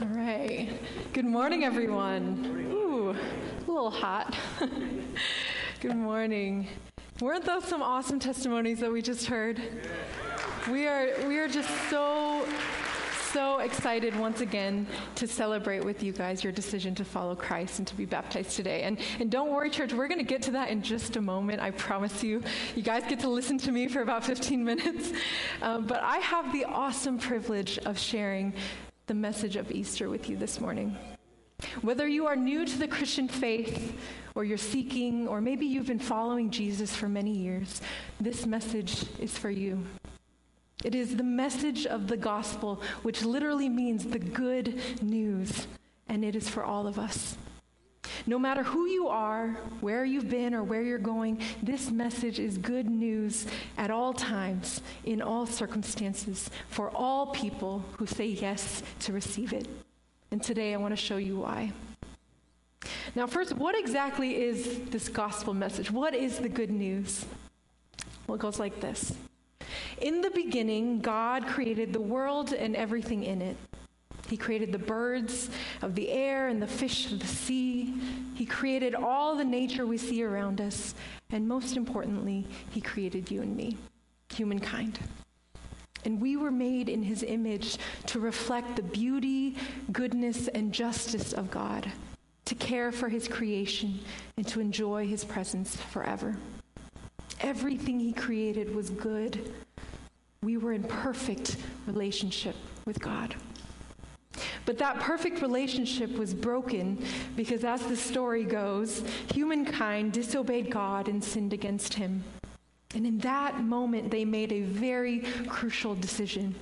All right. Good morning, everyone. Ooh, a little hot. Good morning. Weren't those some awesome testimonies that we just heard? We are we are just so so excited once again to celebrate with you guys your decision to follow Christ and to be baptized today. And, and don't worry, church, we're going to get to that in just a moment. I promise you. You guys get to listen to me for about 15 minutes. Um, but I have the awesome privilege of sharing the message of Easter with you this morning. Whether you are new to the Christian faith, or you're seeking, or maybe you've been following Jesus for many years, this message is for you. It is the message of the gospel, which literally means the good news, and it is for all of us. No matter who you are, where you've been, or where you're going, this message is good news at all times, in all circumstances, for all people who say yes to receive it. And today I want to show you why. Now, first, what exactly is this gospel message? What is the good news? Well, it goes like this In the beginning, God created the world and everything in it. He created the birds of the air and the fish of the sea. He created all the nature we see around us. And most importantly, He created you and me, humankind. And we were made in His image to reflect the beauty, goodness, and justice of God, to care for His creation, and to enjoy His presence forever. Everything He created was good. We were in perfect relationship with God. But that perfect relationship was broken because, as the story goes, humankind disobeyed God and sinned against him. And in that moment, they made a very crucial decision.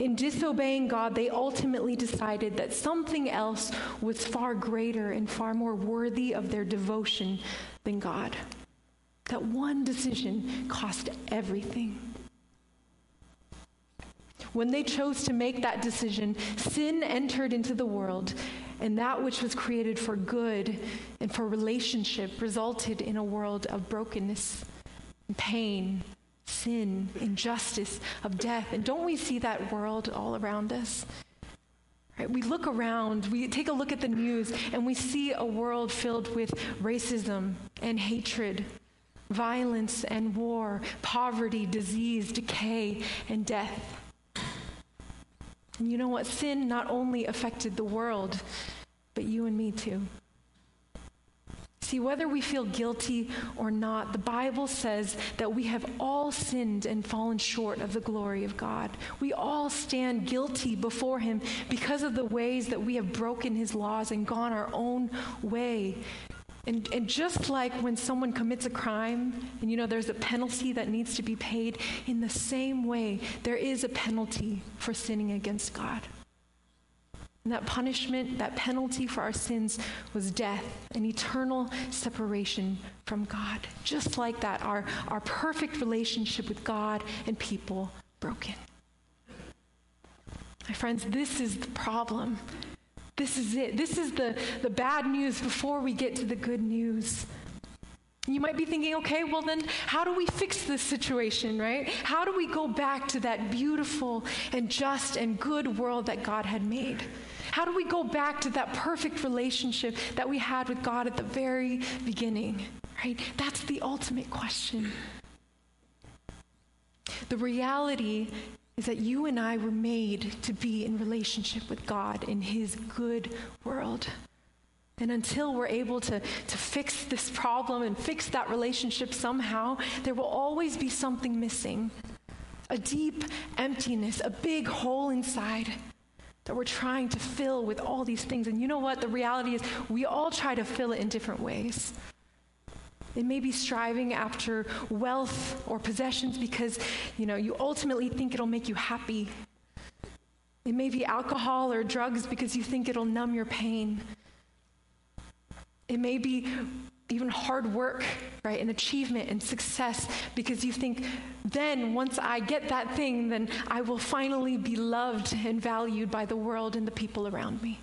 In disobeying God, they ultimately decided that something else was far greater and far more worthy of their devotion than God. That one decision cost everything. When they chose to make that decision, sin entered into the world, and that which was created for good and for relationship resulted in a world of brokenness, pain, sin, injustice, of death. And don't we see that world all around us? Right? We look around, we take a look at the news, and we see a world filled with racism and hatred, violence and war, poverty, disease, decay, and death. And you know what? Sin not only affected the world, but you and me too. See, whether we feel guilty or not, the Bible says that we have all sinned and fallen short of the glory of God. We all stand guilty before Him because of the ways that we have broken His laws and gone our own way. And, and just like when someone commits a crime and you know there's a penalty that needs to be paid, in the same way, there is a penalty for sinning against God. And that punishment, that penalty for our sins was death, an eternal separation from God. Just like that, our, our perfect relationship with God and people broken. My friends, this is the problem this is it. This is the, the bad news before we get to the good news. You might be thinking, okay, well, then how do we fix this situation, right? How do we go back to that beautiful and just and good world that God had made? How do we go back to that perfect relationship that we had with God at the very beginning, right? That's the ultimate question. The reality is that you and I were made to be in relationship with God in His good world. And until we're able to, to fix this problem and fix that relationship somehow, there will always be something missing a deep emptiness, a big hole inside that we're trying to fill with all these things. And you know what? The reality is, we all try to fill it in different ways. It may be striving after wealth or possessions because, you know, you ultimately think it'll make you happy. It may be alcohol or drugs because you think it'll numb your pain. It may be even hard work, right, and achievement and success because you think, then once I get that thing, then I will finally be loved and valued by the world and the people around me.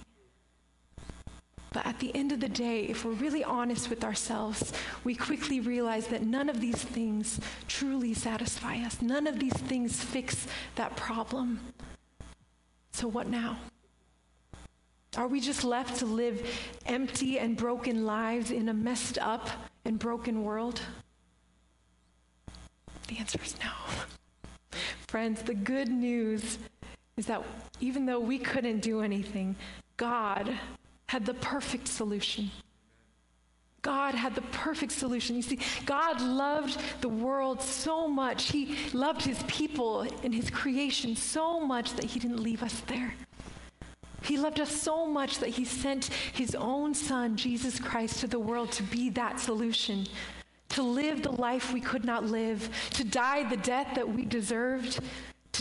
But at the end of the day, if we're really honest with ourselves, we quickly realize that none of these things truly satisfy us. None of these things fix that problem. So, what now? Are we just left to live empty and broken lives in a messed up and broken world? The answer is no. Friends, the good news is that even though we couldn't do anything, God had the perfect solution. God had the perfect solution. You see, God loved the world so much. He loved his people and his creation so much that he didn't leave us there. He loved us so much that he sent his own son, Jesus Christ, to the world to be that solution, to live the life we could not live, to die the death that we deserved,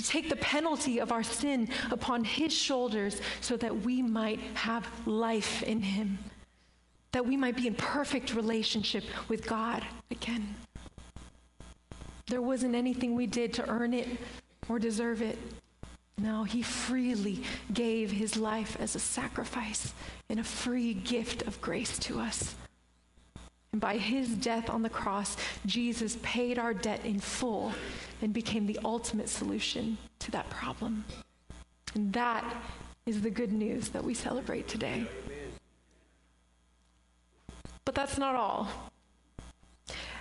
to take the penalty of our sin upon his shoulders so that we might have life in him, that we might be in perfect relationship with God again. There wasn't anything we did to earn it or deserve it. No, he freely gave his life as a sacrifice and a free gift of grace to us. And by his death on the cross, Jesus paid our debt in full and became the ultimate solution to that problem. And that is the good news that we celebrate today. But that's not all.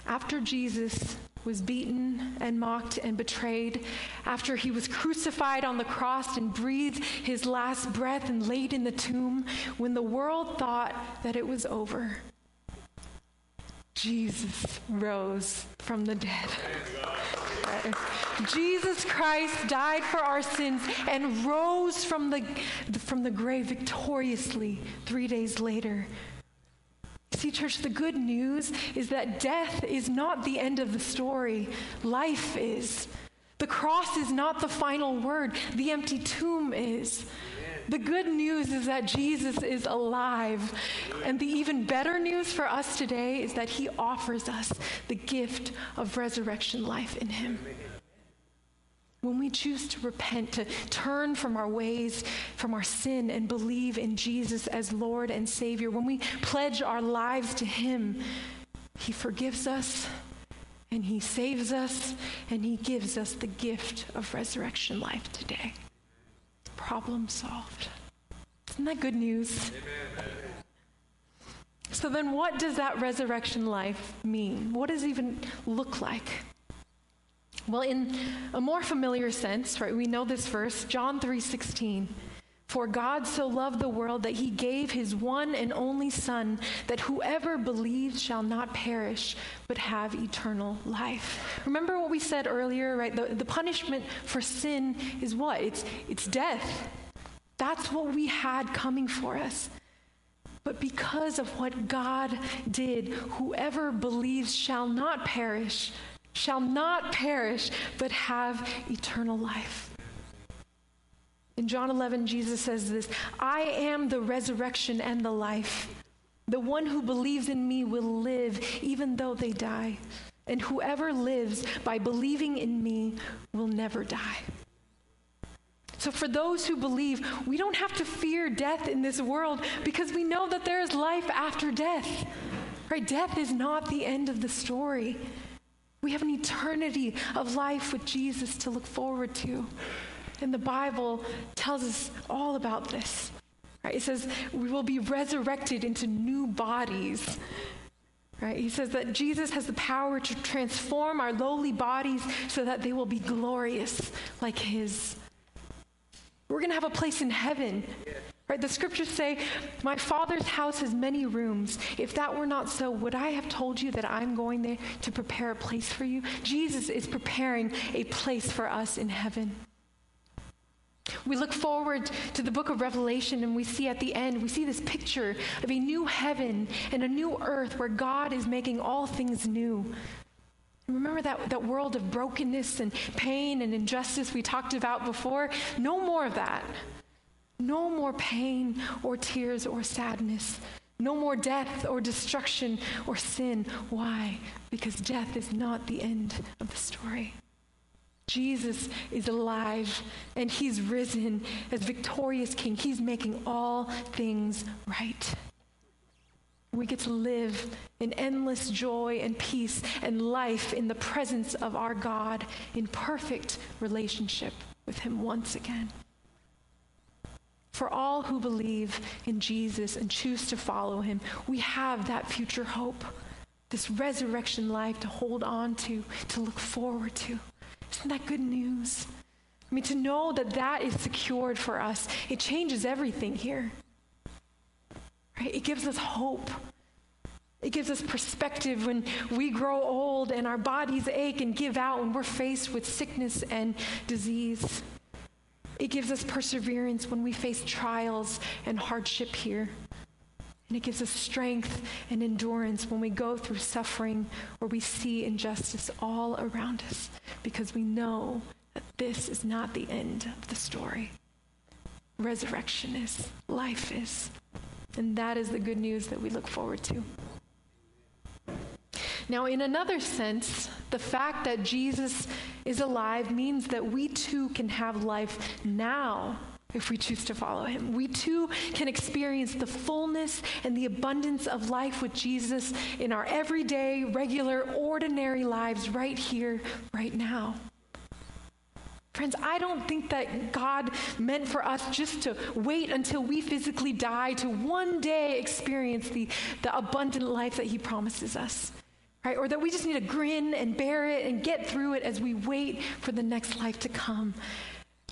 After Jesus was beaten and mocked and betrayed, after he was crucified on the cross and breathed his last breath and laid in the tomb, when the world thought that it was over, Jesus rose from the dead. Jesus Christ died for our sins and rose from the, from the grave victoriously three days later See, church, the good news is that death is not the end of the story, life is. The cross is not the final word, the empty tomb is. The good news is that Jesus is alive. And the even better news for us today is that he offers us the gift of resurrection life in him. When we choose to repent, to turn from our ways, from our sin, and believe in Jesus as Lord and Savior, when we pledge our lives to Him, He forgives us and He saves us and He gives us the gift of resurrection life today. Problem solved. Isn't that good news? Amen. So, then what does that resurrection life mean? What does it even look like? Well, in a more familiar sense, right, we know this verse, John 3:16. For God so loved the world that he gave his one and only Son, that whoever believes shall not perish, but have eternal life. Remember what we said earlier, right? The, the punishment for sin is what? It's, it's death. That's what we had coming for us. But because of what God did, whoever believes shall not perish, shall not perish, but have eternal life. In John 11, Jesus says this I am the resurrection and the life. The one who believes in me will live even though they die. And whoever lives by believing in me will never die. So, for those who believe, we don't have to fear death in this world because we know that there is life after death. Right? Death is not the end of the story. We have an eternity of life with Jesus to look forward to. And the Bible tells us all about this. Right? It says we will be resurrected into new bodies. Right? He says that Jesus has the power to transform our lowly bodies so that they will be glorious like his. We're going to have a place in heaven Right? The scriptures say, My father's house has many rooms. If that were not so, would I have told you that I'm going there to prepare a place for you? Jesus is preparing a place for us in heaven. We look forward to the book of Revelation and we see at the end, we see this picture of a new heaven and a new earth where God is making all things new. Remember that, that world of brokenness and pain and injustice we talked about before? No more of that. No more pain or tears or sadness. No more death or destruction or sin. Why? Because death is not the end of the story. Jesus is alive and he's risen as victorious king. He's making all things right. We get to live in endless joy and peace and life in the presence of our God in perfect relationship with him once again. For all who believe in Jesus and choose to follow him, we have that future hope, this resurrection life to hold on to, to look forward to. Isn't that good news? I mean, to know that that is secured for us, it changes everything here. Right? It gives us hope. It gives us perspective when we grow old and our bodies ache and give out when we're faced with sickness and disease. It gives us perseverance when we face trials and hardship here. And it gives us strength and endurance when we go through suffering or we see injustice all around us because we know that this is not the end of the story. Resurrection is, life is. And that is the good news that we look forward to. Now, in another sense, the fact that Jesus is alive means that we too can have life now if we choose to follow him. We too can experience the fullness and the abundance of life with Jesus in our everyday, regular, ordinary lives right here, right now. Friends, I don't think that God meant for us just to wait until we physically die to one day experience the, the abundant life that He promises us right? Or that we just need to grin and bear it and get through it as we wait for the next life to come.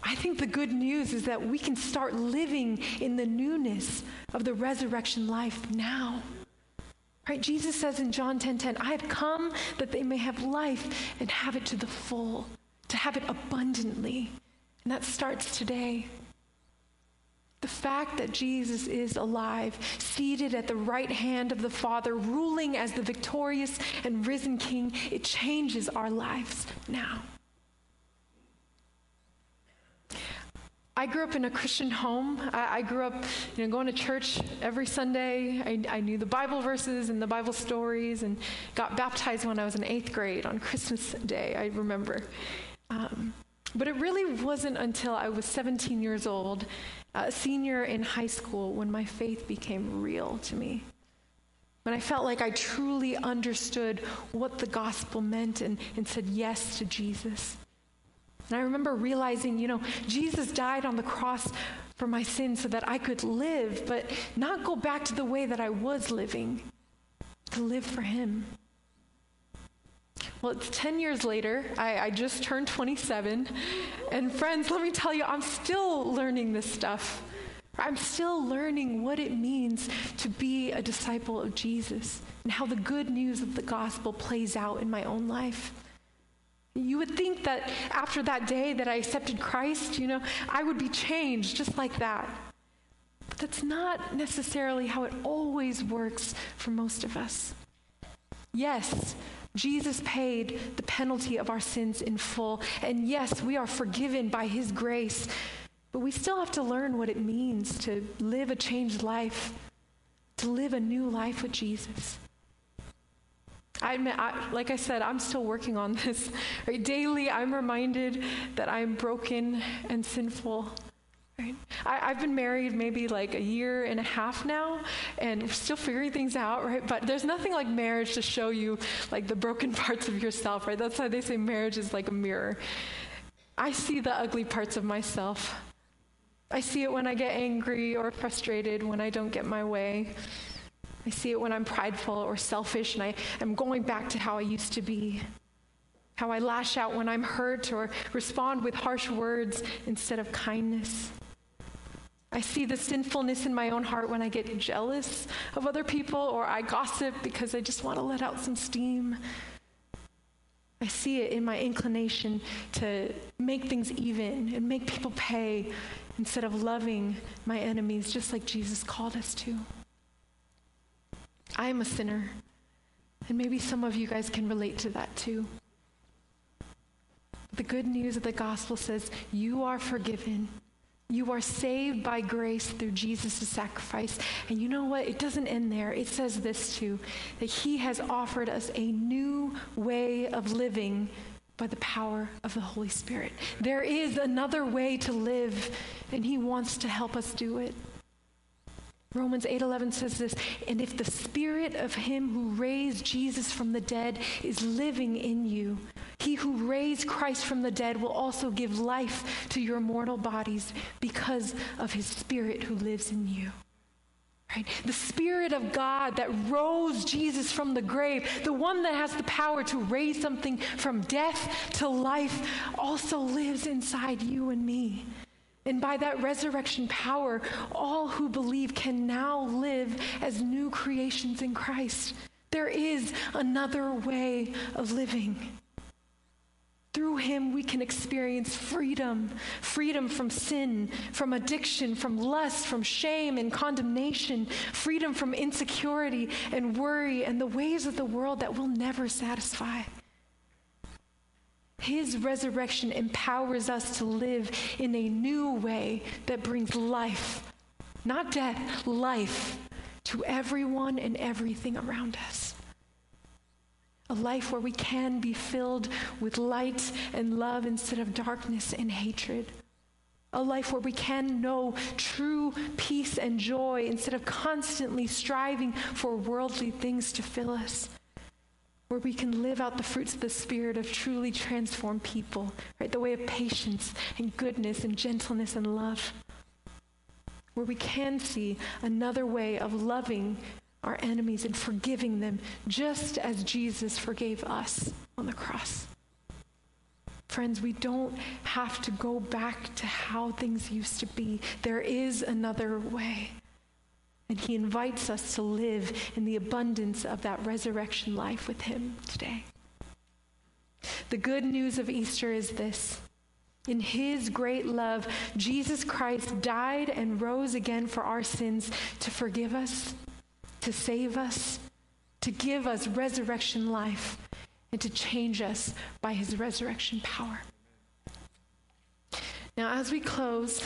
I think the good news is that we can start living in the newness of the resurrection life now. Right? Jesus says in John 10:10, 10, 10, "I have come that they may have life and have it to the full, to have it abundantly." And that starts today. The fact that Jesus is alive, seated at the right hand of the Father, ruling as the victorious and risen King, it changes our lives now. I grew up in a Christian home. I, I, grew up, you know, going to church every Sunday. I, I, knew the Bible verses and the Bible stories, and got baptized when I was in eighth grade on Christmas Day. I remember. Um, but it really wasn't until I was 17 years old a senior in high school when my faith became real to me. When I felt like I truly understood what the gospel meant and, and said yes to Jesus. And I remember realizing, you know, Jesus died on the cross for my sins so that I could live, but not go back to the way that I was living, to live for Him. Well, it's 10 years later. I, I, just turned 27. And friends, let me tell you, I'm still learning this stuff. I'm still learning what it means to be a disciple of Jesus and how the good news of the gospel plays out in my own life. You would think that after that day that I accepted Christ, you know, I would be changed just like that. But that's not necessarily how it always works for most of us. Yes, Jesus paid the penalty of our sins in full. And yes, we are forgiven by his grace, but we still have to learn what it means to live a changed life, to live a new life with Jesus. I admit, I, like I said, I'm still working on this. Right? Daily, I'm reminded that I'm broken and sinful. Right? I, have been married maybe like a year and a half now, and we're still figuring things out, right? But there's nothing like marriage to show you like the broken parts of yourself, right? That's why they say marriage is like a mirror. I see the ugly parts of myself. I see it when I get angry or frustrated when I don't get my way. I see it when I'm prideful or selfish and I am going back to how I used to be. How I lash out when I'm hurt or respond with harsh words instead of kindness. I see the sinfulness in my own heart when I get jealous of other people or I gossip because I just want to let out some steam. I see it in my inclination to make things even and make people pay instead of loving my enemies just like Jesus called us to. I am a sinner, and maybe some of you guys can relate to that too. The good news of the gospel says you are forgiven you are saved by grace through Jesus' sacrifice. And you know what? It doesn't end there. It says this too that He has offered us a new way of living by the power of the Holy Spirit. There is another way to live, and He wants to help us do it. Romans 8:11 says this, and if the spirit of him who raised Jesus from the dead is living in you, he who raised Christ from the dead will also give life to your mortal bodies because of his Spirit who lives in you. Right? The Spirit of God that rose Jesus from the grave, the one that has the power to raise something from death to life, also lives inside you and me. And by that resurrection power, all who believe can now live as new creations in Christ. There is another way of living. Through him, we can experience freedom freedom from sin, from addiction, from lust, from shame and condemnation, freedom from insecurity and worry and the ways of the world that will never satisfy. His resurrection empowers us to live in a new way that brings life, not death, life to everyone and everything around us a life where we can be filled with light and love instead of darkness and hatred. A life where we can know true peace and joy instead of constantly striving for worldly things to fill us. Where we can live out the fruits of the Spirit of truly transformed people, right? The way of patience and goodness and gentleness and love. Where we can see another way of loving our enemies and forgiving them just as Jesus forgave us on the cross. Friends, we don't have to go back to how things used to be. There is another way. And he invites us to live in the abundance of that resurrection life with him today. The good news of Easter is this. In his great love, Jesus Christ died and rose again for our sins to forgive us to save us, to give us resurrection life, and to change us by his resurrection power. Now, as we close,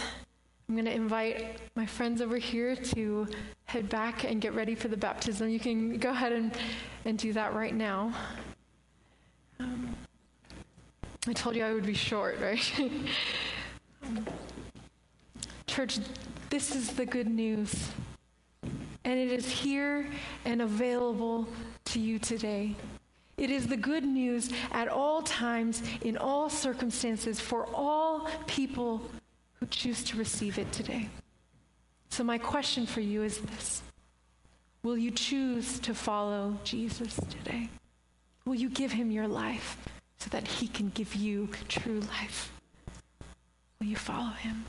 I'm going to invite my friends over here to head back and get ready for the baptism. You can go ahead and, and do that right now. Um, I told you I would be short, right? Church, this is the good news and it is here and available to you today. It is the good news at all times, in all circumstances, for all people who choose to receive it today. So, my question for you is this Will you choose to follow Jesus today? Will you give him your life so that he can give you true life? Will you follow him?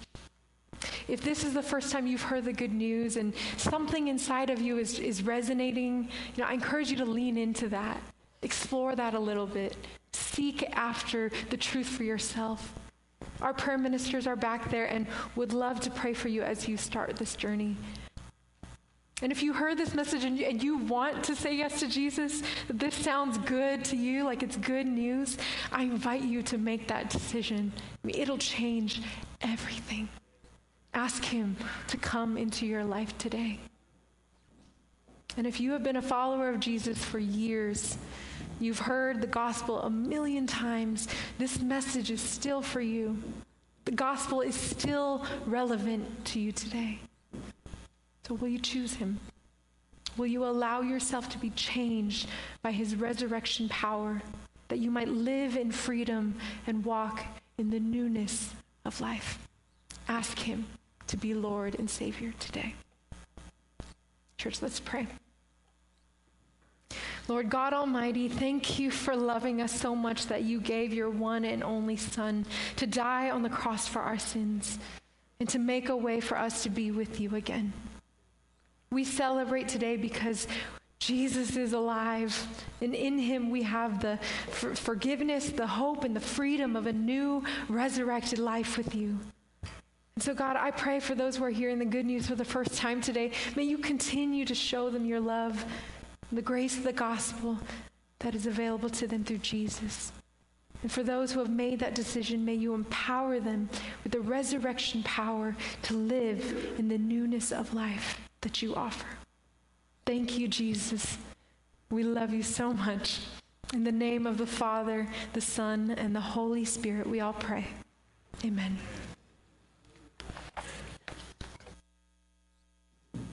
If this is the first time you've heard the good news and something inside of you is, is resonating, you know, I encourage you to lean into that. Explore that a little bit. Seek after the truth for yourself. Our prayer ministers are back there and would love to pray for you as you start this journey. And if you heard this message and you, and you, want to say yes to Jesus, this sounds good to you, like it's good news, I invite you to make that decision. I mean, it'll change everything. Ask Him to come into your life today. And if you have been a follower of Jesus for years, you've heard the gospel a million times, this message is still for you. The gospel is still relevant to you today. So, will you choose Him? Will you allow yourself to be changed by His resurrection power that you might live in freedom and walk in the newness of life? Ask Him to be Lord and Savior today. Church, let's pray. Lord God Almighty, thank you for loving us so much that you gave your one and only Son to die on the cross for our sins and to make a way for us to be with you again. We celebrate today because Jesus is alive, and in him we have the for- forgiveness, the hope, and the freedom of a new resurrected life with you. And so, God, I pray for those who are hearing the good news for the first time today. May you continue to show them your love, the grace of the gospel that is available to them through Jesus. And for those who have made that decision, may you empower them with the resurrection power to live in the newness of life that you offer. Thank you, Jesus. We love you so much. In the name of the Father, the Son, and the Holy Spirit, we all pray. Amen.